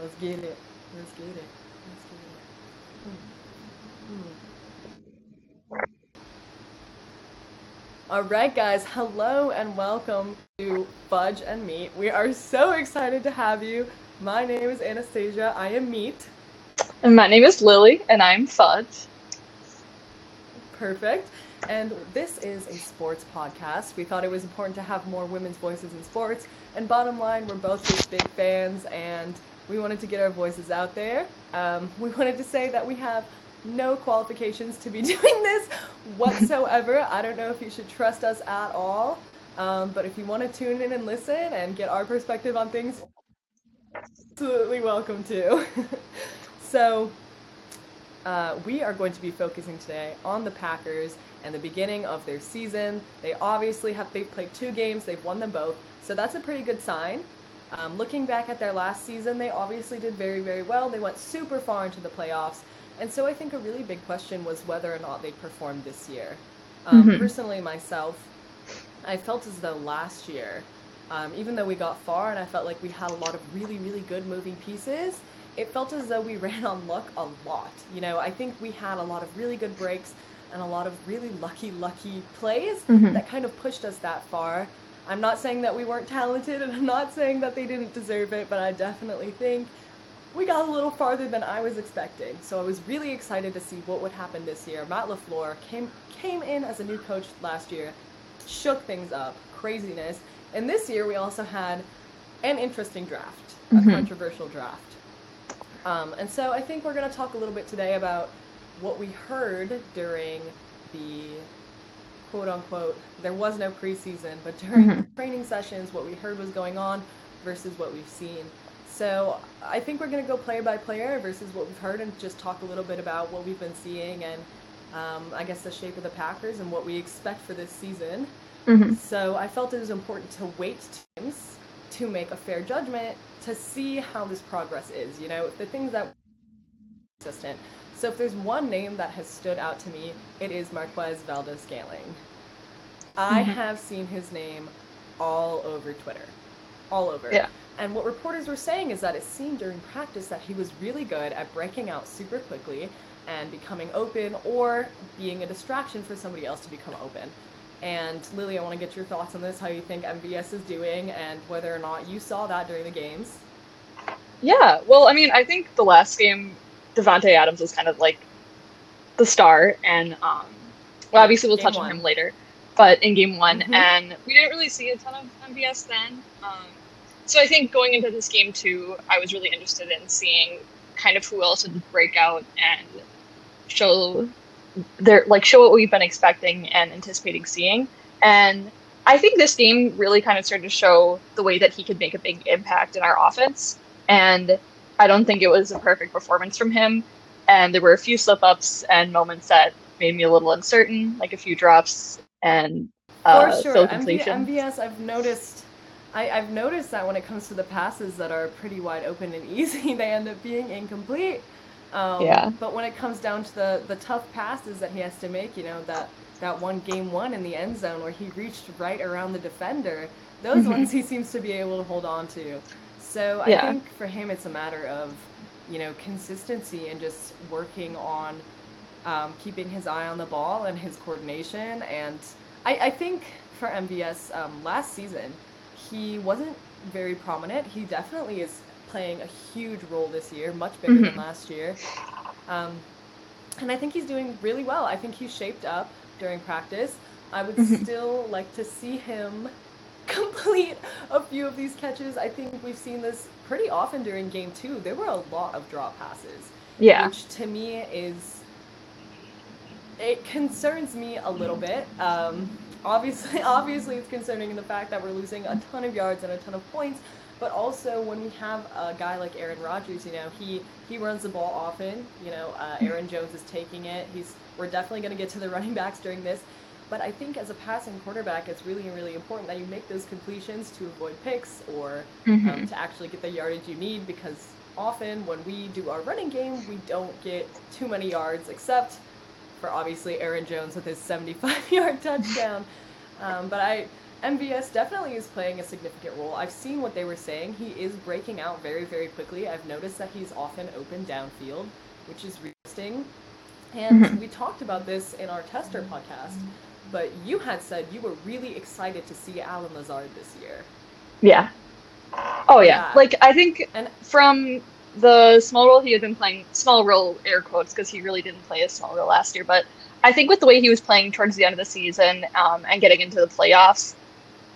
Let's get it. Let's get it. Let's get it. Hmm. Hmm. All right, guys. Hello and welcome to Fudge and Meat. We are so excited to have you. My name is Anastasia. I am Meat. And my name is Lily, and I'm Fudge. Perfect. And this is a sports podcast. We thought it was important to have more women's voices in sports. And bottom line, we're both just big fans, and we wanted to get our voices out there. Um, we wanted to say that we have no qualifications to be doing this whatsoever. I don't know if you should trust us at all. Um, but if you want to tune in and listen and get our perspective on things, absolutely welcome to. so, uh, we are going to be focusing today on the Packers and the beginning of their season. They obviously have they've played two games, they've won them both, so that's a pretty good sign. Um, looking back at their last season, they obviously did very, very well. They went super far into the playoffs, and so I think a really big question was whether or not they performed this year. Um, mm-hmm. Personally, myself, I felt as though last year, um, even though we got far and I felt like we had a lot of really, really good moving pieces, it felt as though we ran on luck a lot. You know, I think we had a lot of really good breaks and a lot of really lucky, lucky plays mm-hmm. that kind of pushed us that far. I'm not saying that we weren't talented and I'm not saying that they didn't deserve it, but I definitely think we got a little farther than I was expecting. So I was really excited to see what would happen this year. Matt LaFleur came came in as a new coach last year, shook things up, craziness. And this year we also had an interesting draft, a mm-hmm. controversial draft. Um, and so I think we're going to talk a little bit today about what we heard during the quote unquote, there was no preseason, but during mm-hmm. training sessions, what we heard was going on versus what we've seen. So I think we're going to go player by player versus what we've heard and just talk a little bit about what we've been seeing and um, I guess the shape of the Packers and what we expect for this season. Mm-hmm. So I felt it was important to wait teams to make a fair judgment to see how this progress is. You know, the things that consistent. So if there's one name that has stood out to me, it is Marquez Valdes-Scantling. I mm-hmm. have seen his name all over Twitter, all over. Yeah. And what reporters were saying is that it seemed during practice that he was really good at breaking out super quickly and becoming open or being a distraction for somebody else to become open. And Lily, I want to get your thoughts on this, how you think MVS is doing, and whether or not you saw that during the games. Yeah, well, I mean, I think the last game Davante Adams was kind of like the star, and um, well, obviously we'll game touch one. on him later. But in game one, mm-hmm. and we didn't really see a ton of MVS then. Um, so I think going into this game too, I was really interested in seeing kind of who else would break out and show their like show what we've been expecting and anticipating seeing. And I think this game really kind of started to show the way that he could make a big impact in our offense. And I don't think it was a perfect performance from him. And there were a few slip ups and moments that made me a little uncertain, like a few drops and uh, For sure. MVS, I've noticed. I, I've noticed that when it comes to the passes that are pretty wide open and easy, they end up being incomplete. Um, yeah. But when it comes down to the the tough passes that he has to make, you know that that one game one in the end zone where he reached right around the defender, those mm-hmm. ones he seems to be able to hold on to. So I yeah. think for him, it's a matter of, you know, consistency and just working on um, keeping his eye on the ball and his coordination. And I, I think for MVS um, last season, he wasn't very prominent. He definitely is playing a huge role this year, much bigger mm-hmm. than last year. Um, and I think he's doing really well. I think he's shaped up during practice. I would mm-hmm. still like to see him complete a few of these catches. I think we've seen this pretty often during game two. There were a lot of drop passes. Yeah. Which to me is it concerns me a little bit. Um, obviously obviously it's concerning in the fact that we're losing a ton of yards and a ton of points. But also when we have a guy like Aaron Rodgers, you know, he he runs the ball often. You know, uh, Aaron Jones is taking it. He's we're definitely going to get to the running backs during this. But I think as a passing quarterback, it's really, really important that you make those completions to avoid picks or mm-hmm. um, to actually get the yardage you need because often when we do our running game, we don't get too many yards except for obviously Aaron Jones with his 75 yard touchdown. Um, but I, MVS definitely is playing a significant role. I've seen what they were saying. He is breaking out very, very quickly. I've noticed that he's often open downfield, which is interesting. And mm-hmm. we talked about this in our tester podcast, but you had said you were really excited to see Allen Lazard this year. Yeah. Oh yeah. yeah. Like I think and from the small role he had been playing, small role air quotes because he really didn't play a small role last year, but I think with the way he was playing towards the end of the season um, and getting into the playoffs,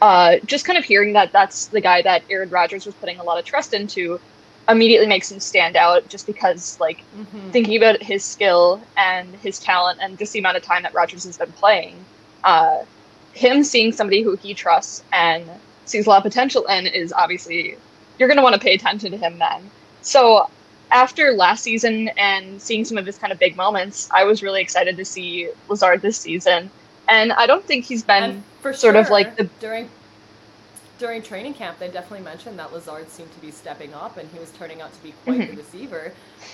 uh, just kind of hearing that that's the guy that Aaron Rodgers was putting a lot of trust into immediately makes him stand out just because like mm-hmm. thinking about his skill and his talent and just the amount of time that Rodgers has been playing, uh, him seeing somebody who he trusts and sees a lot of potential in is obviously you're going to want to pay attention to him then. So after last season and seeing some of his kind of big moments, I was really excited to see Lazard this season. And I don't think he's been for sort sure, of like the during during training camp, they definitely mentioned that Lazard seemed to be stepping up, and he was turning out to be quite mm-hmm. the receiver.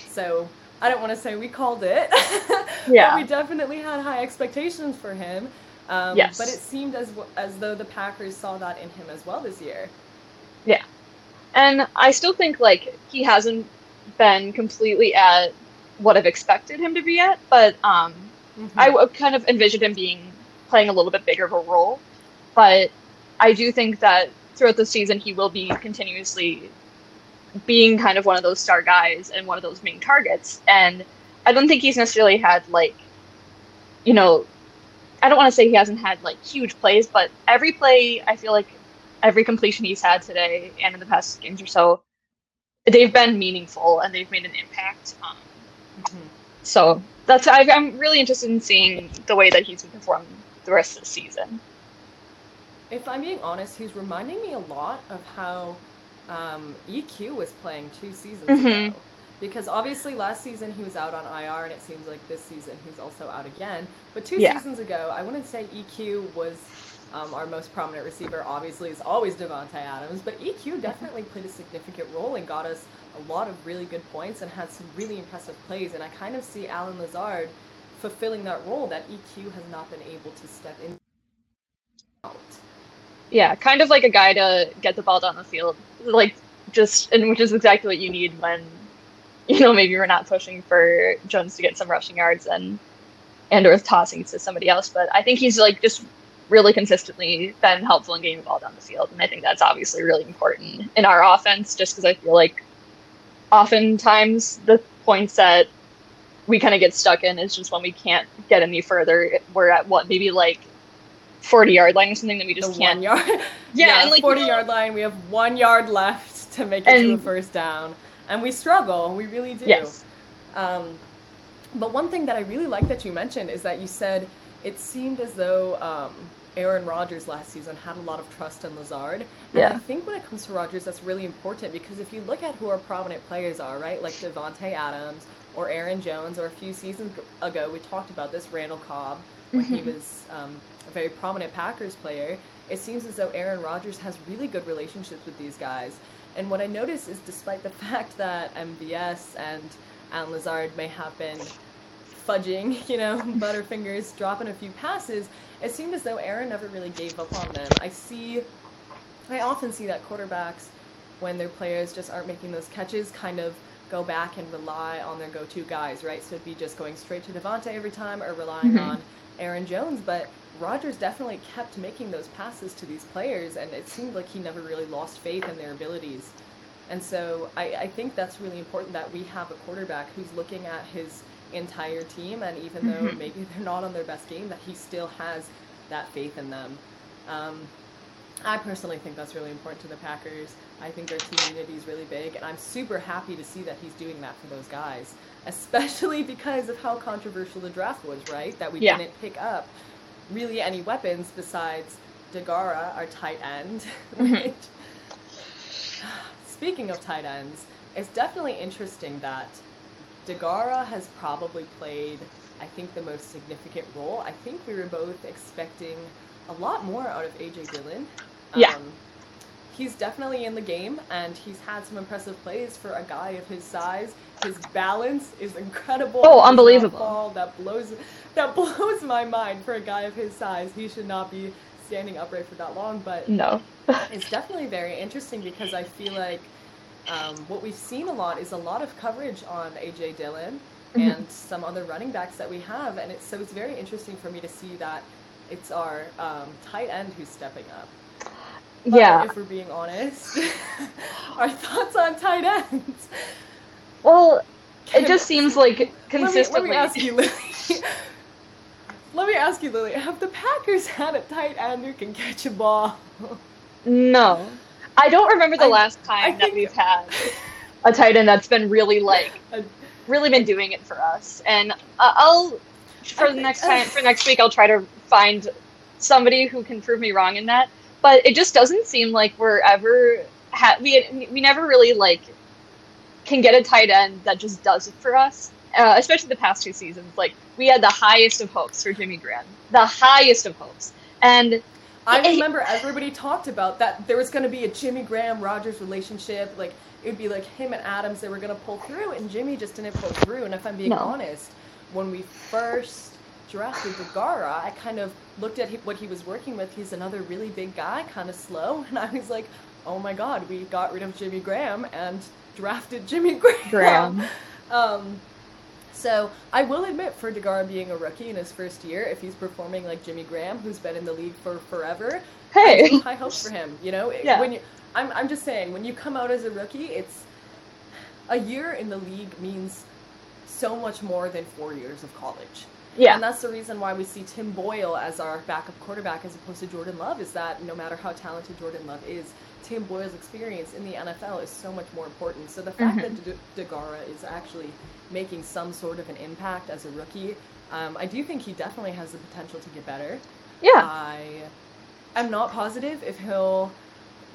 So I don't want to say we called it, yeah, we definitely had high expectations for him. Um, yes. But it seemed as as though the Packers saw that in him as well this year. Yeah, and I still think like he hasn't been completely at what I've expected him to be at, but um, mm-hmm. I kind of envisioned him being playing a little bit bigger of a role. But I do think that throughout the season he will be continuously being kind of one of those star guys and one of those main targets. And I don't think he's necessarily had like, you know, I don't want to say he hasn't had like huge plays, but every play I feel like every completion he's had today and in the past games or so, they've been meaningful and they've made an impact. Um, mm-hmm. So that's I, am really interested in seeing the way that he's going to perform the rest of the season. If I'm being honest, he's reminding me a lot of how um, EQ was playing two seasons mm-hmm. ago. Because obviously last season he was out on IR, and it seems like this season he's also out again. But two yeah. seasons ago, I wouldn't say EQ was um, our most prominent receiver, obviously, is always Davante Adams, but EQ definitely played a significant role and got us a lot of really good points and had some really impressive plays. And I kind of see Allen Lazard fulfilling that role that EQ has not been able to step in. Yeah, kind of like a guy to get the ball down the field, like just, and which is exactly what you need when, you know, maybe we're not pushing for Jones to get some rushing yards and and or tossing to somebody else. But I think he's like just really consistently been helpful in getting the ball down the field. And I think that's obviously really important in our offense, just because I feel like oftentimes the points that we kind of get stuck in is just when we can't get any further. We're at what, maybe like 40 yard line or something that we just the can't. One yard. yeah, yeah, and like 40 you know, yard line, we have one yard left to make it and, to the first down. And we struggle. We really do. Yes. Um, but one thing that I really like that you mentioned is that you said it seemed as though um, Aaron Rodgers last season had a lot of trust in Lazard. And yeah. I think when it comes to Rodgers, that's really important because if you look at who our prominent players are, right, like Davante Adams or Aaron Jones, or a few seasons ago we talked about this Randall Cobb when mm-hmm. he was um, a very prominent Packers player. It seems as though Aaron Rodgers has really good relationships with these guys. And what I notice is, despite the fact that MVS and Allen Lazard may have been fudging, you know, Butterfingers dropping a few passes, it seemed as though Aaron never really gave up on them. I see, I often see that quarterbacks, when their players just aren't making those catches, kind of go back and rely on their go-to guys, right? So it'd be just going straight to Davante every time or relying mm-hmm. on Aaron Jones, but Rodgers definitely kept making those passes to these players, and it seemed like he never really lost faith in their abilities. And so I, I think that's really important that we have a quarterback who's looking at his entire team, and even though mm-hmm. maybe they're not on their best game, that he still has that faith in them. Um, I personally think that's really important to the Packers. I think their community is really big, and I'm super happy to see that he's doing that for those guys, especially because of how controversial the draft was, right? That we yeah. didn't pick up really any weapons besides Deguara, our tight end. Mm-hmm. Speaking of tight ends, it's definitely interesting that Deguara has probably played, I think, the most significant role. I think we were both expecting a lot more out of AJ Dillon. Yeah. Um, he's definitely in the game, and he's had some impressive plays for a guy of his size. His balance is incredible. Oh, unbelievable! That blows that blows my mind for a guy of his size. He should not be standing upright for that long, but no, it's definitely very interesting because I feel like um, what we've seen a lot is a lot of coverage on AJ Dillon mm-hmm. and some other running backs that we have, and it's so it's very interesting for me to see that it's our um, tight end who's stepping up. But yeah. If we're being honest, our thoughts on tight ends. Well, Can, it just seems like consistently. Let me, let me ask you, Lily. let me ask you, Lily. Have the Packers had a tight end who can catch a ball? No. I don't remember the I, last time that we've had a tight end that's been really like really been doing it for us. And uh, I'll for the next time for next week I'll try to find somebody who can prove me wrong in that. But it just doesn't seem like we're ever ha- we we never really like can get a tight end that just does it for us. Uh, especially the past two seasons, like we had the highest of hopes for Jimmy Graham, the highest of hopes, and I remember everybody talked about that there was going to be a Jimmy Graham Rodgers relationship. Like it would be like him and Adams they were going to pull through, and Jimmy just didn't pull through. And if I'm being no. honest, when we first drafted Deguara, I kind of looked at what he was working with. He's another really big guy, kind of slow, and I was like, oh my god, we got rid of Jimmy Graham and drafted Jimmy Graham. Graham. Um, so I will admit, for Deguara being a rookie in his first year, if he's performing like Jimmy Graham, who's been in the league for forever, hey, high hopes for him. You know, yeah. when you, I'm, I'm just saying, when you come out as a rookie, it's a year in the league means so much more than four years of college. Yeah. And that's the reason why we see Tim Boyle as our backup quarterback as opposed to Jordan Love, is that no matter how talented Jordan Love is, Tim Boyle's experience in the NFL is so much more important. So the fact mm-hmm. that Deguara is actually making some sort of an impact as a rookie, um, I do think he definitely has the potential to get better. Yeah. I am not positive if he'll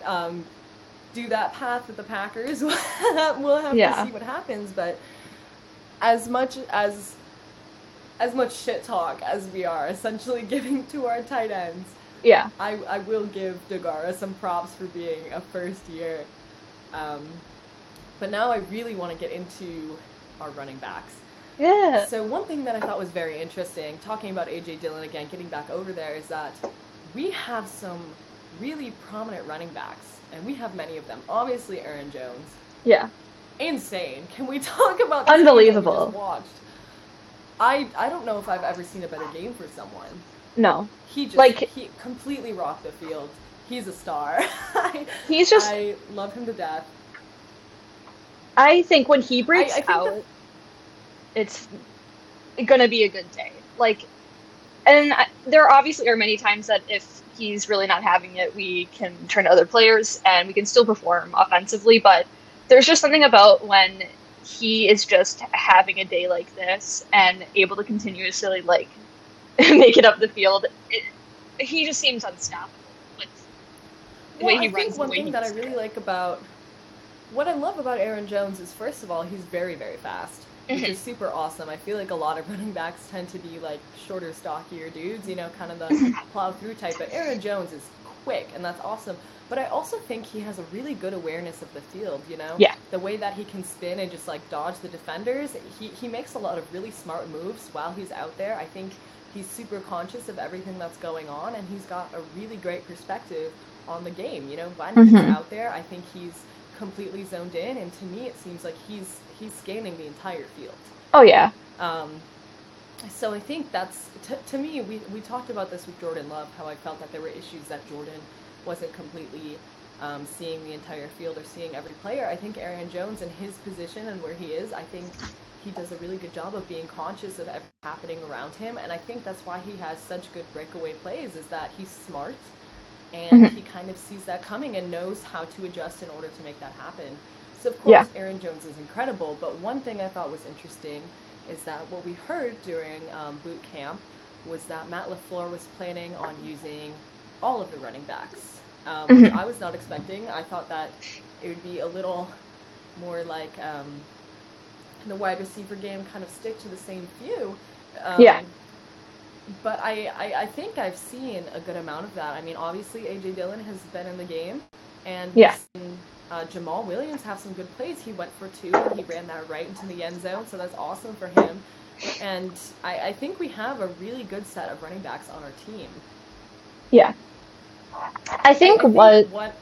um, do that path with the Packers. we'll have yeah. to see what happens. But as much as as much shit talk as we are essentially giving to our tight ends, yeah, I I will give Deguara some props for being a first year. Um, but now I really want to get into our running backs. Yeah. So one thing that I thought was very interesting, talking about AJ Dillon again, getting back over there, is that we have some really prominent running backs, and we have many of them. Obviously, Aaron Jones. Yeah. Insane. Can we talk about unbelievable? watched. I I don't know if I've ever seen a better game for someone. No. He just like he completely rocked the field. He's a star. he's just I love him to death. I think when he breaks I, I out, that... it's gonna be a good day. Like, and I, there obviously are many times that if he's really not having it, we can turn to other players and we can still perform offensively. But there's just something about when he is just having a day like this and able to continuously like make it up the field. It, he just seems unstoppable with the well, way he I runs. Think one thing that I really like about what I love about Aaron Jones is first of all he's very very fast, which is mm-hmm. super awesome. I feel like a lot of running backs tend to be like shorter, stockier dudes, you know, kind of the mm-hmm. plow through type. But Aaron Jones is quick, and that's awesome. But I also think he has a really good awareness of the field, you know? Yeah. The way that he can spin and just like dodge the defenders, he, he makes a lot of really smart moves while he's out there. I think he's super conscious of everything that's going on and he's got a really great perspective on the game. You know, when mm-hmm. he's out there, I think he's completely zoned in, and to me, it seems like he's he's scanning the entire field. Oh yeah. Um, so I think that's t- to me. We we talked about this with Jordan Love, how I felt that there were issues that Jordan wasn't completely um, seeing the entire field or seeing every player. I think Aaron Jones in his position and where he is, I think he does a really good job of being conscious of everything happening around him, and I think that's why he has such good breakaway plays. Is that he's smart and mm-hmm. he kind of sees that coming and knows how to adjust in order to make that happen. So of course, yeah. Aaron Jones is incredible. But one thing I thought was interesting is that what we heard during um, boot camp was that Matt LaFleur was planning on using all of the running backs. Um, mm-hmm. I was not expecting. I thought that it would be a little more like um, the wide receiver game, kind of stick to the same few. Um, yeah. But I, I, I, think I've seen a good amount of that. I mean, obviously AJ Dillon has been in the game, and yeah. Uh, Jamaal Williams have some good plays. He went for two, and he ran that right into the end zone, so that's awesome for him. And I, I think we have a really good set of running backs on our team. Yeah. I think, I think what what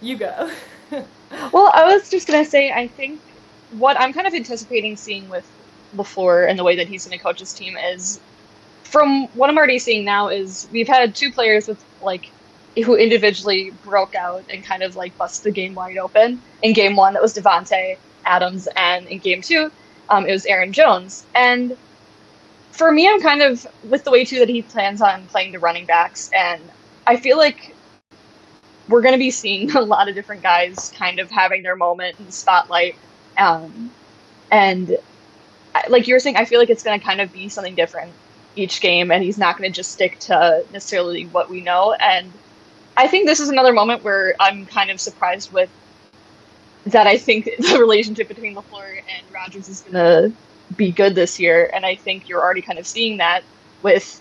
you go. well, I was just gonna say, I think what I'm kind of anticipating seeing with LaFleur and the way that he's going to coach his team is, from what I'm already seeing now, is we've had two players with like who individually broke out and kind of like bust the game wide open. In game one, that was Davante Adams, and in game two, um, it was Aaron Jones. And for me, I'm kind of with the way too that he plans on playing the running backs, and I feel like we're going to be seeing a lot of different guys kind of having their moment in the spotlight. Um, and like you were saying, I feel like it's going to kind of be something different each game, and he's not going to just stick to necessarily what we know. And I think this is another moment where I'm kind of surprised with that. I think the relationship between LaFleur and Rodgers is going to be good this year, and I think you're already kind of seeing that with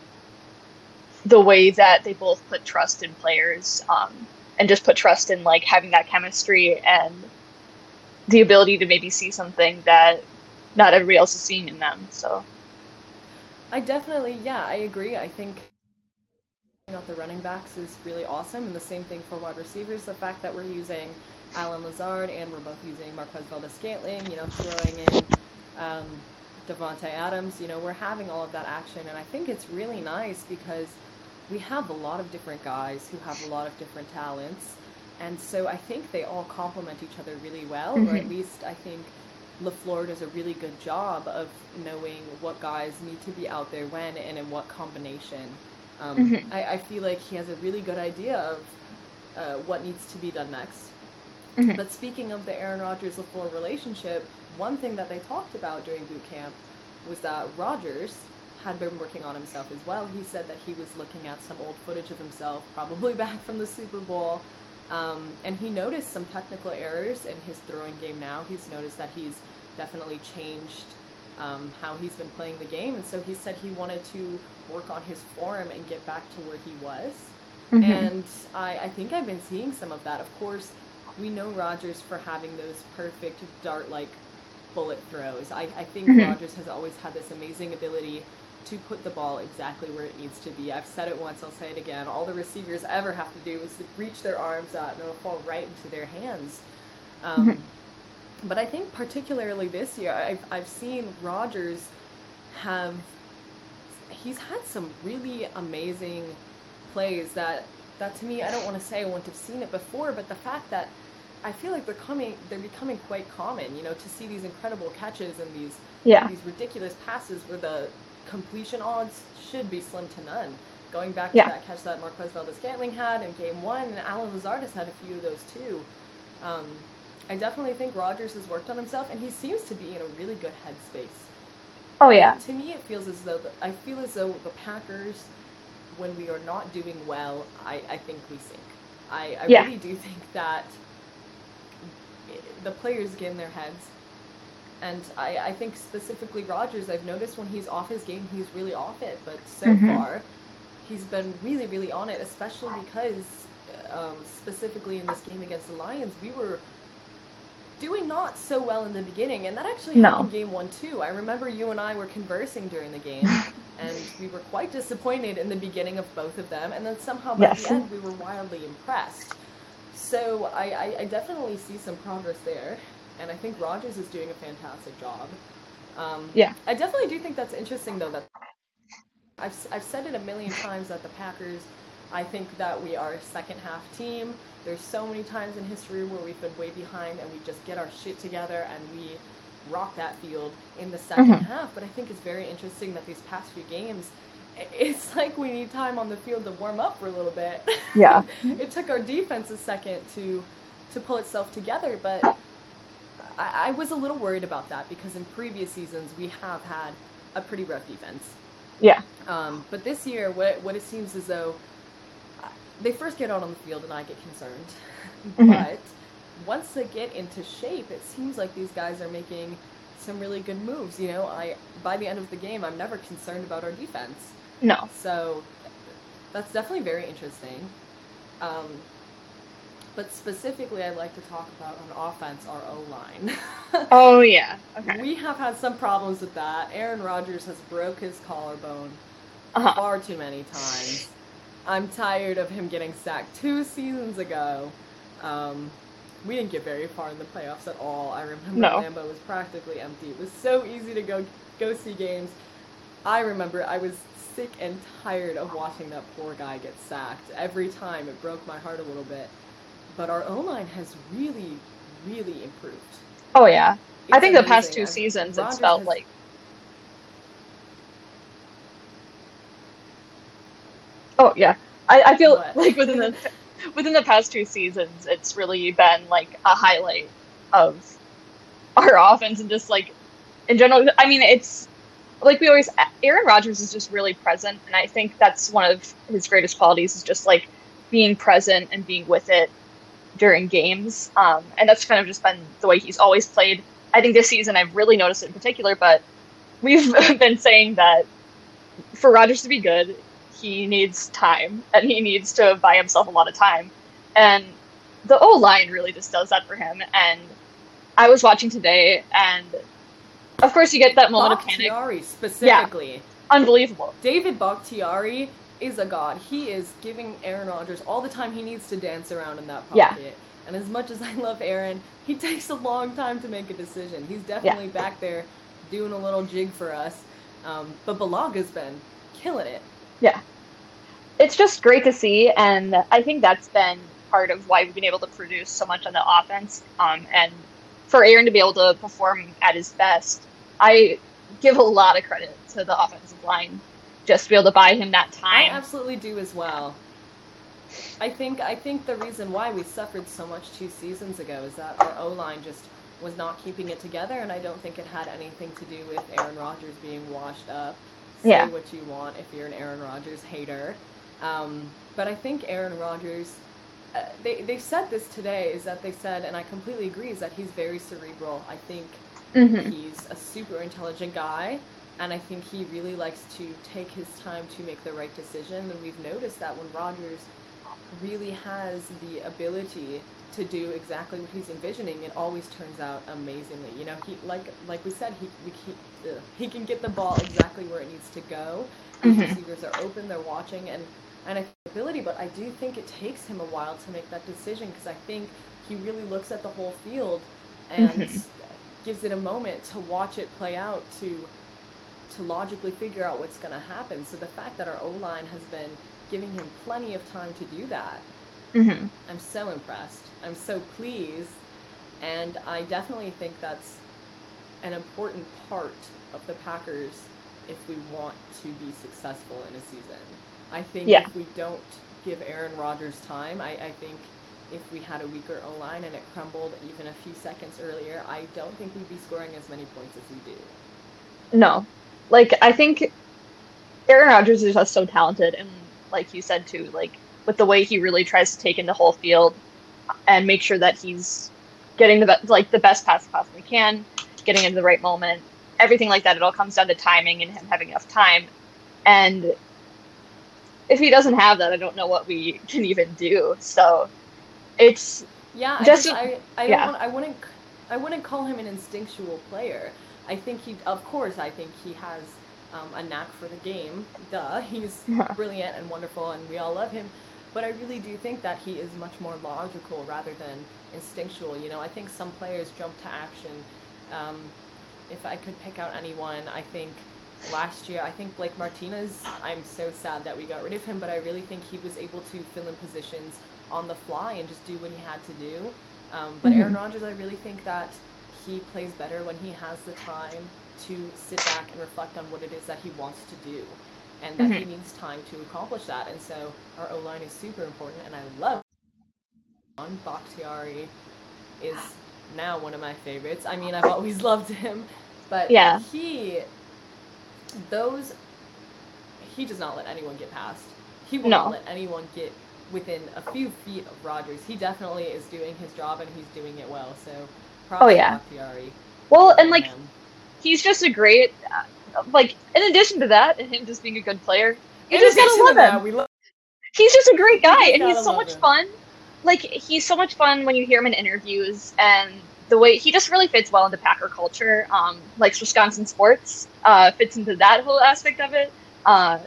the way that they both put trust in players um, and just put trust in like having that chemistry and the ability to maybe see something that not everybody else is seeing in them. So I definitely, yeah, I agree. I think out the running backs is really awesome, and the same thing for wide receivers. The fact that we're using Allen Lazard and we're both using Marquez Valdes-Scantling, you know, throwing in um, Davante Adams, you know, we're having all of that action, and I think it's really nice because we have a lot of different guys who have a lot of different talents, and so I think they all complement each other really well, mm-hmm. or at least I think LaFleur does a really good job of knowing what guys need to be out there when and in what combination. Um, mm-hmm. I, I, feel like he has a really good idea of uh, what needs to be done next. Mm-hmm. But speaking of the Aaron Rodgers LaFleur relationship, one thing that they talked about during boot camp was that Rodgers had been working on himself as well. He said that he was looking at some old footage of himself, probably back from the Super Bowl, um, and he noticed some technical errors in his throwing game now. He's noticed that he's definitely changed um, how he's been playing the game. And so he said he wanted to work on his form and get back to where he was. Mm-hmm. And I, I think I've been seeing some of that. Of course, we know Rodgers for having those perfect dart like bullet throws. I, I think mm-hmm. Rodgers has always had this amazing ability to put the ball exactly where it needs to be. I've said it once, I'll say it again. All the receivers ever have to do is reach their arms out and it'll fall right into their hands. Um, mm-hmm. But I think particularly this year, I've, I've seen Rodgers have, he's had some really amazing plays that, that to me, I don't want to say I wouldn't have seen it before, but the fact that I feel like they're coming, they're becoming quite common, you know, to see these incredible catches and these, yeah. these ridiculous passes where the completion odds should be slim to none. Going back to that catch that Marquez Valdes-Scantling had in game one, and Allen Lazard has had a few of those too. Um, I definitely think Rodgers has worked on himself, and he seems to be in a really good headspace. Oh yeah. To me, it feels as though the, I feel as though the Packers, when we are not doing well, I, I think we sink. I, I yeah. really do think that the players get in their heads and I, I think specifically Rodgers, I've noticed when he's off his game, he's really off it. But so mm-hmm. far, he's been really, really on it, especially because um, specifically in this game against the Lions, we were doing not so well in the beginning, and that actually no. happened game one too. I remember you and I were conversing during the game, and we were quite disappointed in the beginning of both of them, and then somehow by yes. the end we were wildly impressed. So I, I, I definitely see some progress there and I think Rodgers is doing a fantastic job. Um, yeah, I definitely do think that's interesting though. That I've I've said it a million times that the Packers. I think that we are a second half team. There's so many times in history where we've been way behind and we just get our shit together and we rock that field in the 2nd mm-hmm. half. But I think it's very interesting that these past few games, it's like we need time on the field to warm up for a little bit. Yeah. it took our defense a second to to pull itself together, but I, I was a little worried about that because in previous seasons we have had a pretty rough defense. Yeah. Um, but this year, what what it seems as though they first get out on the field and I get concerned, mm-hmm. but once they get into shape, it seems like these guys are making some really good moves. You know, I by the end of the game, I'm never concerned about our defense. No. So that's definitely very interesting. Um, but specifically, I'd like to talk about on offense our O line. oh yeah, okay. We have had some problems with that. Aaron Rodgers has broke his collarbone uh-huh. far too many times. I'm tired of him getting sacked two seasons ago. Um, we didn't get very far in the playoffs at all. I remember no. Lambeau was practically empty. It was so easy to go go see games. I remember I was sick and tired of watching that poor guy get sacked every time. It broke my heart a little bit. But our O line has really, really improved. Oh yeah, it's I think amazing. the past two seasons it's felt has... like. Oh yeah, I, I feel what? like within the within the past two seasons, it's really been like a highlight of our offense and just like in general. I mean, it's like we always Aaron Rodgers is just really present, and I think that's one of his greatest qualities is just like being present and being with it during games. Um, and that's kind of just been the way he's always played. I think this season I've really noticed it in particular, but we've been saying that for Rodgers to be good, he needs time and he needs to buy himself a lot of time. And the O line really just does that for him. And I was watching today, and of course, you get that moment Bakhtiari of panic. specifically. Yeah. Unbelievable. David Bakhtiari is a god. He is giving Aaron Rodgers all the time he needs to dance around in that pocket. Yeah. And as much as I love Aaron, he takes a long time to make a decision. He's definitely yeah. back there doing a little jig for us. Um, but Bulaga's been killing it. Yeah. It's just great to see, and I think that's been part of why we've been able to produce so much on the offense. Um, and for Aaron to be able to perform at his best, I give a lot of credit to the offensive line just to be able to buy him that time. I absolutely do as well. I think I think the reason why we suffered so much two seasons ago is that our O line just was not keeping it together, and I don't think it had anything to do with Aaron Rodgers being washed up. Say yeah. what you want if you're an Aaron Rodgers hater, um, but I think Aaron Rodgers. Uh, they they said this today is that they said, and I completely agree, is that he's very cerebral. I think mm-hmm. he's a super intelligent guy and I think he really likes to take his time to make the right decision. And we've noticed that when Rodgers really has the ability to do exactly what he's envisioning, it always turns out amazingly. You know, he like like we said, he he, uh, he can get the ball exactly where it needs to go. Mm-hmm. receivers are open, they're watching, and and ability, but I do think it takes him a while to make that decision because I think he really looks at the whole field and mm-hmm. gives it a moment to watch it play out to to logically figure out what's going to happen. So the fact that our O line has been giving him plenty of time to do that, mm-hmm. I'm so impressed. I'm so pleased. And I definitely think that's an important part of the Packers if we want to be successful in a season. I think yeah. if we don't give Aaron Rodgers time, I, I think if we had a weaker O line and it crumbled even a few seconds earlier, I don't think we'd be scoring as many points as we do. No, like I think Aaron Rodgers is just so talented, and like you said too, like with the way he really tries to take in the whole field and make sure that he's getting the be- like the best pass possibly can, getting into the right moment, everything like that. It all comes down to timing and him having enough time. And if he doesn't have that, I don't know what we can even do. So it's yeah. Just, I, I, I, yeah. Want, I wouldn't I wouldn't call him an instinctual player. I think he, of course, I think he has um, a knack for the game. Duh, he's brilliant and wonderful, and we all love him. But I really do think that he is much more logical rather than instinctual. You know, I think some players jump to action. Um, if I could pick out anyone, I think last year, I think Blake Martinez, I'm so sad that we got rid of him, but I really think he was able to fill in positions on the fly and just do what he had to do. Um, but mm-hmm. Aaron Rodgers, I really think that he plays better when he has the time to sit back and reflect on what it is that he wants to do and that mm-hmm. he needs time to accomplish that. And so our O line is super important, and I love on Bakhtiari is now one of my favorites. I mean, I've always loved him, but yeah, he those he does not let anyone get past. He will no. not let anyone get within a few feet of Rodgers. He definitely is doing his job and he's doing it well. So oh yeah. Well, and like he's just a great uh, like. In addition to that, and him just being a good player, you just gotta love him. That, love- he's just a great guy, and he's so much him. fun. Like he's so much fun when you hear him in interviews, and the way he just really fits well into Packer culture. Um, likes Wisconsin sports, uh, fits into that whole aspect of it. Uh,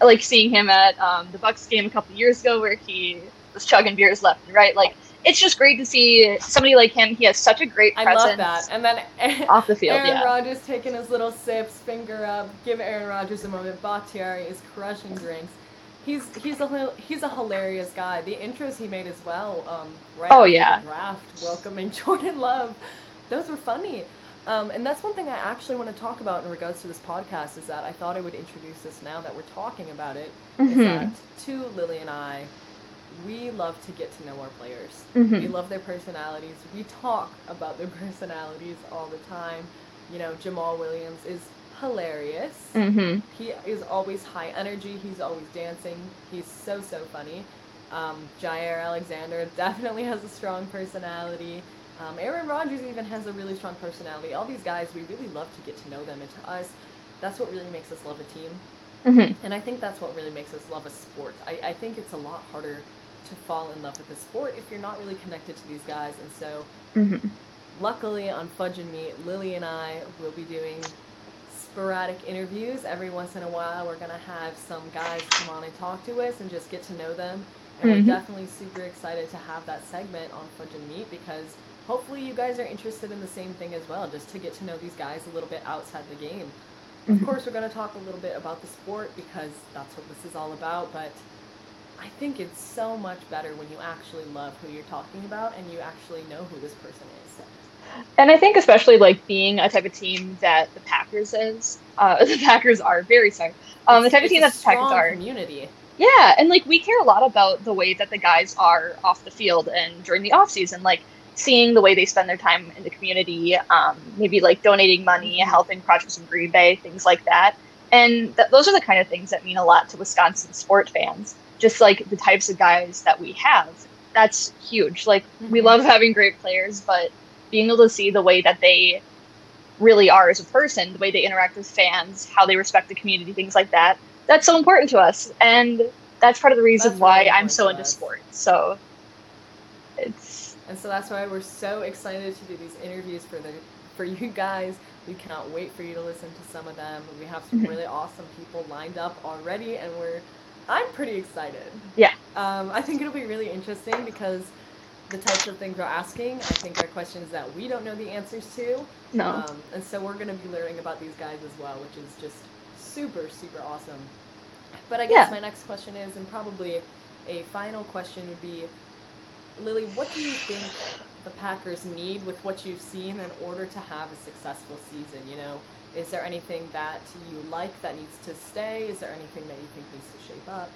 like seeing him at um, the Bucks game a couple years ago where he was chugging beers left and right. Like it's just great to see somebody like him. He has such a great presence. I love that. And then off the field, Aaron yeah. Rodgers taking his little sips, finger up. Give Aaron Rodgers a moment. Bakhtiari is crushing drinks. He's he's a he's a hilarious guy. The intros he made as well. Um, right oh yeah. draft welcoming Jordan Love. Those were funny. Um, and that's one thing I actually want to talk about in regards to this podcast is that I thought I would introduce this now that we're talking about it. Mm-hmm. Is that to Lily and I, we love to get to know our players. Mm-hmm. We love their personalities. We talk about their personalities all the time. You know, Jamaal Williams is hilarious. Mm-hmm. He is always high energy. He's always dancing. He's so so funny. Um, Jaire Alexander definitely has a strong personality. Um, Aaron Rodgers even has a really strong personality. All these guys, we really love to get to know them, and to us, that's what really makes us love a team. Mm-hmm. And I think that's what really makes us love a sport. I, I think it's a lot harder to fall in love with a sport if you're not really connected to these guys. And so, Mm-hmm. luckily on Fudge and Meat, Lily and I will be doing sporadic interviews. Every once in a while, we're going to have some guys come on and talk to us and just get to know them. And Mhm. we're definitely super excited to have that segment on Fudge and Meat because hopefully you guys are interested in the same thing as well, just to get to know these guys a little bit outside the game. Of Mhm. course, we're going to talk a little bit about the sport because that's what this is all about, but I think it's so much better when you actually love who you're talking about and you actually know who this person is. And I think especially like being a type of team that the Packers is. Uh, the Packers are very sorry. Um, the It's- type of team that the Packers are. community. Yeah, and like we care a lot about the way that the guys are off the field and during the off season, like seeing the way they spend their time in the community, um, maybe like donating money, helping projects in Green Bay, things like that. And th- those are the kind of things that mean a lot to Wisconsin sport fans. Just like the types of guys that we have, that's huge. Like we Mhm. love having great players, but being able to see the way that they really are as a person, the way they interact with fans, how they respect the community, things like that. That's so important to us, and that's part of the reason That's why I'm so into sports. So it's And so that's why we're so excited to do these interviews for the for you guys. We cannot wait for you to listen to some of them. We have some Mhm. really awesome people lined up already, and we're I'm pretty excited. Yeah. Um, I think it'll be really interesting because the types of things we're asking, I think, are questions that we don't know the answers to. no. Um, and so we're going to be learning about these guys as well, which is just super, super awesome. But I guess Yeah. my next question is, and probably a final question would be, Lily, what do you think the Packers need with what you've seen in order to have a successful season? You know, is there anything that you like that needs to stay? Is there anything that you think needs to shape up?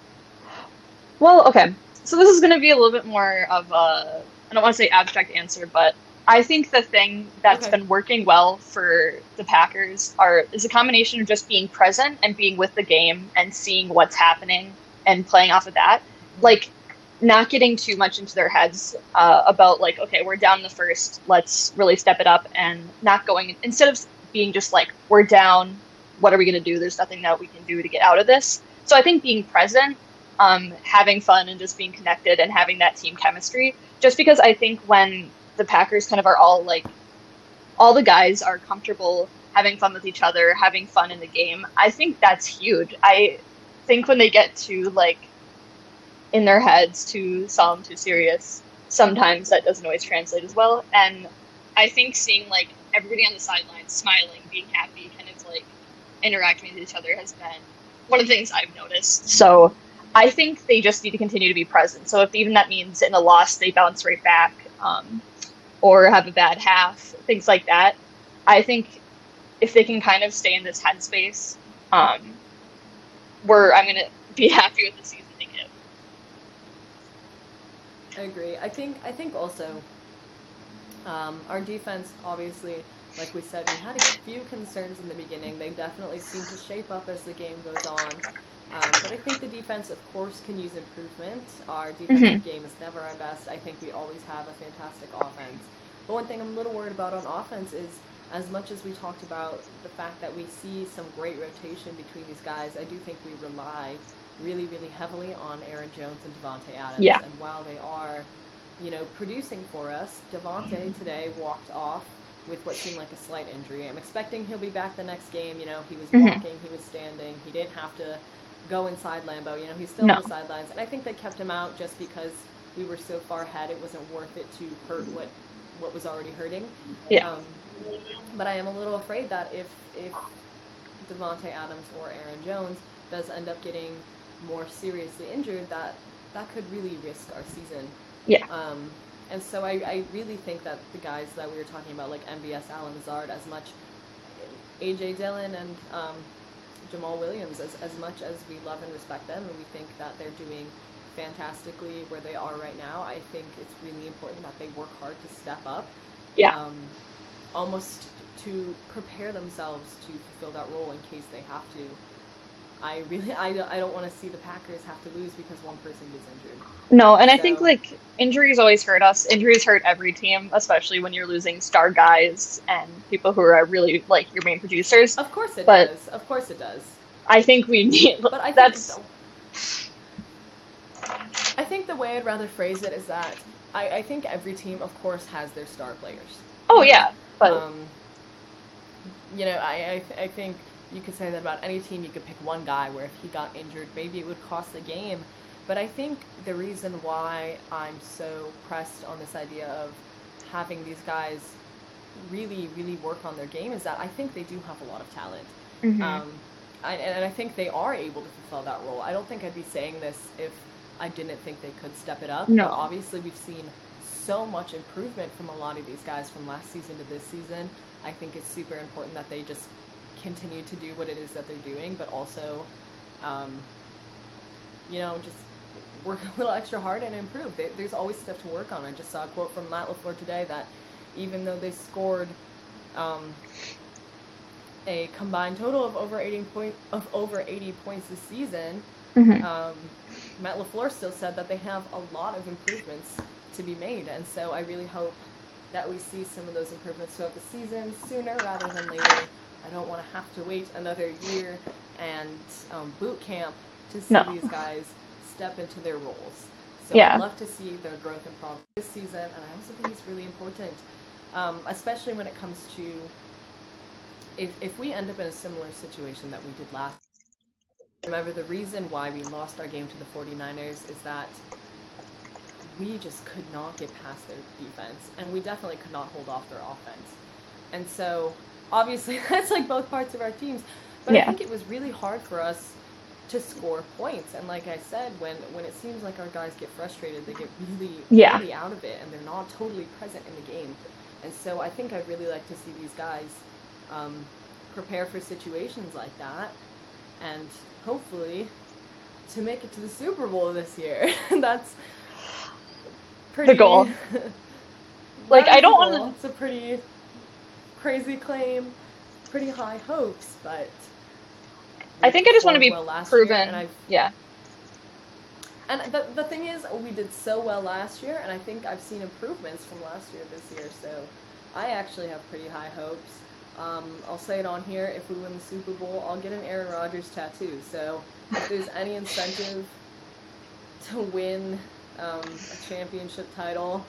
Well, okay. So this is going to be a little bit more of a I don't want to say abstract answer, but I think the thing that's Okay. been working well for the Packers are is a combination of just being present and being with the game and seeing what's happening and playing off of that. Like not getting too much into their heads uh, about like okay we're down the first let's really step it up and not going instead of being just like we're down what are we going to do there's nothing that we can do to get out of this so i think being present um, having fun and just being connected and having that team chemistry just because i think when the packers kind of are all like all the guys are comfortable having fun with each other having fun in the game i think that's huge i think when they get to like in their heads too solemn, too serious. Sometimes that doesn't always translate as well. And I think seeing like everybody on the sidelines smiling, being happy, kind of like interacting with each other has been one of the things I've noticed. So I think they just need to continue to be present. So if even that means in a loss they bounce right back, um, or have a bad half, things like that. I think if they can kind of stay in this headspace, um, we're I'm gonna be happy with the season they give. I agree. I think I think also um, our defense, obviously, like we said, we had a few concerns in the beginning. They definitely seem to shape up as the game goes on. Um, but I think the defense, of course, can use improvement. Our defensive game is never our best. I think we always have a fantastic offense. But one thing I'm a little worried about on offense is, as much as we talked about the fact that we see some great rotation between these guys, I do think we rely really, really heavily on Aaron Jones and Davante Adams. Yeah. And while they are, you know, producing for us, Davante today walked off with what seemed like a slight injury. I'm expecting he'll be back the next game. You know, he was Mhm. walking, he was standing, he didn't have to go inside Lambeau. You know, he's still No. on the sidelines, and I think they kept him out just because we were so far ahead. It wasn't worth it to hurt what what was already hurting. Yeah. Um, but I am a little afraid that if if Davante Adams or Aaron Jones does end up getting more seriously injured, that that could really risk our season. Yeah. Um, and so I, I really think that the guys that we were talking about, like MVS Allen Lazard, as much AJ Dillon and um, Jamaal Williams, as, as much as we love and respect them, and we think that they're doing fantastically where they are right now, I think it's really important that they work hard to step up Yeah. um, almost to prepare themselves to fulfill that role in case they have to. I really, I don't, I don't want to see the Packers have to lose because one person gets injured. No, and I think like injuries always hurt us. Injuries hurt every team, especially when you're losing star guys and people who are really like your main producers. Of course it But- does. Of course it does. I think we need. But I think that's I think the way I'd rather phrase it is that I, I think every team, of course, has their star players. oh yeah, but Um, you know, I, I, I think you could say that about any team. You could pick one guy where if he got injured, maybe it would cost the game. But I think the reason why I'm so pressed on this idea of having these guys really, really work on their game is that I think they do have a lot of talent. mhm. Um, I, and I think they are able to fulfill that role. I don't think I'd be saying this if I didn't think they could step it up. No. But obviously, we've seen so much improvement from a lot of these guys from last season to this season. I think it's super important that they just continue to do what it is that they're doing, but also, um, you know, just work a little extra hard and improve. There- There's always stuff to work on. I just saw a quote from Matt LaFleur today that even though they scored um, a combined total of over 80 point of over 80 points this season, Mhm. um, Matt LaFleur still said that they have a lot of improvements to be made, and so I really hope that we see some of those improvements throughout the season sooner rather than later. I don't want to have to wait another year and um, boot camp to see No. these guys step into their roles. So Yeah. I'd love to see their growth and progress this season, and I also think it's really important, um, especially when it comes to if, if we end up in a similar situation that we did last remember the reason why we lost our game to the 49ers is that we just could not get past their defense and we definitely could not hold off their offense and so obviously that's like both parts of our teams. But i think it was really hard for us to score points. And like i said when when it seems like our guys get frustrated they get really Yeah. really out of it and they're not totally present in the game. And so i think i'd really like to see these guys um, prepare for situations like that and hopefully to make it to the super bowl this year. That's pretty goal. Like, I don't wanna- it's a pretty crazy claim pretty high hopes but I think I just want to be well proven. and yeah, and the, the thing is, we did so well last year, and I think I've seen improvements from last year this year. So I actually have pretty high hopes. Um, I'll say it on here. If we win the Super Bowl, I'll get an Aaron Rodgers tattoo. So if there's any incentive to win um, a championship title,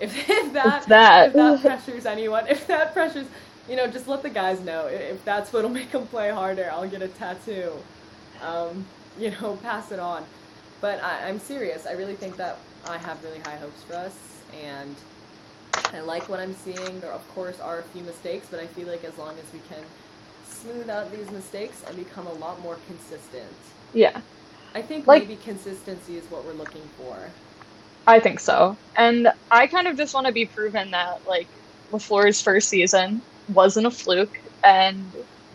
if, if that that. if that pressures anyone, if that pressures, you know, just let the guys know. If that's what'll make them play harder, I'll get a tattoo. Um, you know, pass it on. But I, I'm serious. I really think that I have really high hopes for us, and I like what I'm seeing. There, of course, are a few mistakes, but I feel like as long as we can smooth out these mistakes and become a lot more consistent, yeah, I think Like- maybe consistency is what we're looking for. I think so. And I kind of just want to be proven that like LaFleur's first season wasn't a fluke, and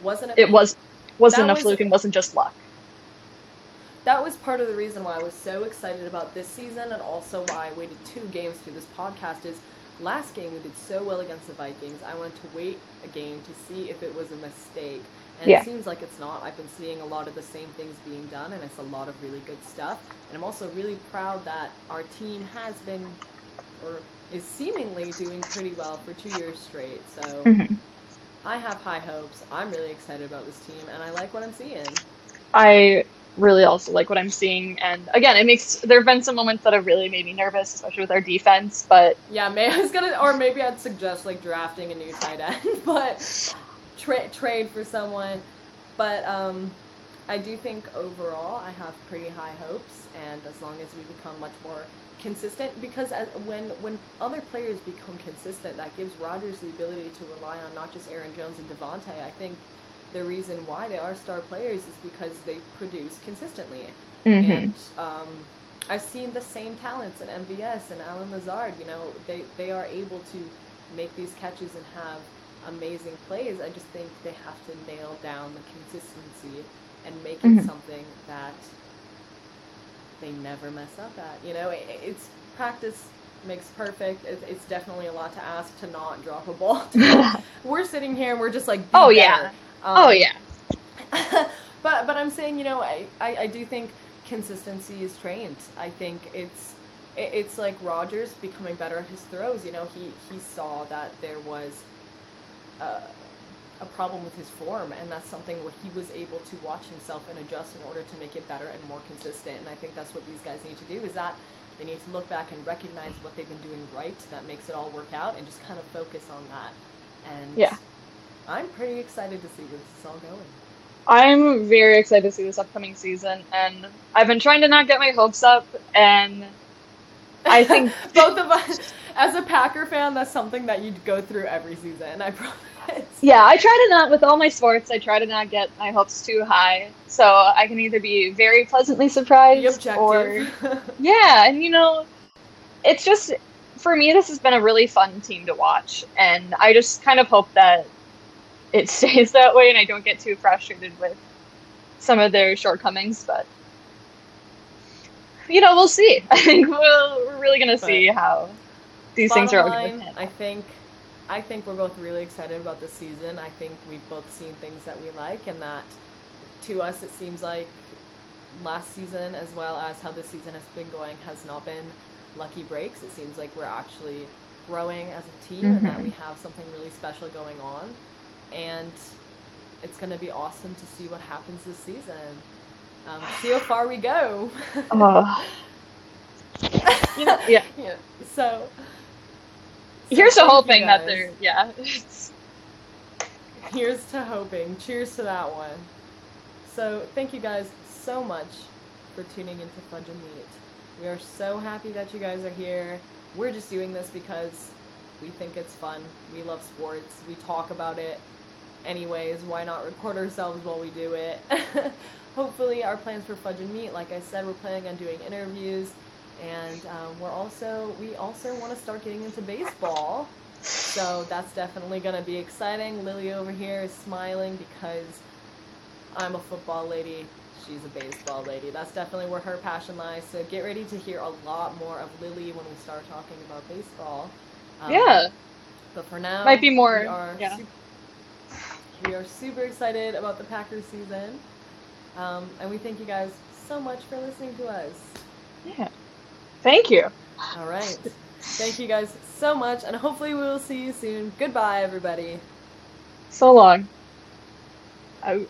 Wasn't it? it was wasn't a was- fluke and wasn't just luck. that was part of the reason why I was so excited about this season and also why I waited two games to do this podcast is last game we did so well against the Vikings. I wanted to wait a game to see if it was a mistake. And Yeah. it seems like it's not. I've been seeing a lot of the same things being done and it's a lot of really good stuff. And I'm also really proud that our team has been or is seemingly doing pretty well for two years straight. So Mhm. I have high hopes. I'm really excited about this team and I like what I'm seeing. I really also like what I'm seeing, and again, it makes there have been some moments that have really made me nervous, especially with our defense. But Yeah, may I was gonna, or maybe I'd suggest like drafting a new tight end, but tra- trade for someone. But um, I do think overall I have pretty high hopes, and as long as we become much more consistent, because as, when when other players become consistent, that gives Rodgers the ability to rely on not just Aaron Jones and Davante. I think the reason why they are star players is because they produce consistently, Mm-hmm. and um, I've seen the same talents in MVS and Allen Lazard. You know, they they are able to make these catches and have amazing plays. I just think they have to nail down the consistency and make it Mhm. something that they never mess up at. You know, it, it's practice makes perfect. It, it's definitely a lot to ask to not drop a ball. we're sitting here and we're just like, Oh, better. yeah. Um, oh yeah. but but I'm saying, you know, I, I, I do think consistency is trained. I think it's it's like Rodgers becoming better at his throws. You know, he he saw that there was a, a problem with his form, and that's something where he was able to watch himself and adjust in order to make it better and more consistent. And I think that's what these guys need to do. Is that they need to look back and recognize what they've been doing right that makes it all work out, and just kind of focus on that. And Yeah. I'm pretty excited to see where this is all going. I'm very excited to see this upcoming season, and I've been trying to not get my hopes up, and I think both of us, as a Packer fan, that's something that you'd go through every season. I promise. yeah, I try to not with all my sports. I try to not get my hopes too high, so I can either be very pleasantly surprised or yeah, and you know, it's just for me. This has been a really fun team to watch, and I just kind of hope that it stays that way, and I don't get too frustrated with some of their shortcomings. But you know, we'll see. I think we'll, we're really gonna see how these things are going I think, I think we're both really excited about this season. I think we've both seen things that we like, and that to us it seems like last season, as well as how this season has been going, has not been lucky breaks. It seems like we're actually growing as a team, and that Mhm. we have something really special going on, and it's going to be awesome to see what happens this season. Um, see how far we go. Oh. You know, yeah. Yeah, So, so Here's the whole thing that guys. they're yeah. it's- Here's to hoping. Cheers to that one. So, thank you guys so much for tuning into Fudge and Meat. We are so happy that you guys are here. We're just doing this because we think it's fun. We love sports. We talk about it anyways. Why not record ourselves while we do it? Hopefully, our plans for Fudge and Meat, like I said, we're planning on doing interviews, and um, we're also we also want to start getting into baseball. So that's definitely going to be exciting. Lily over here is smiling because I'm a football lady. She's a baseball lady. That's definitely where her passion lies. So get ready to hear a lot more of Lily when we start talking about baseball. Um, yeah. But for now, Might be more- We are, yeah. we are super excited about the Packers season. Um, and we thank you guys so much for listening to us. Yeah. Thank you. All right. Thank you guys so much, and hopefully we will see you soon. Goodbye, everybody. So long. I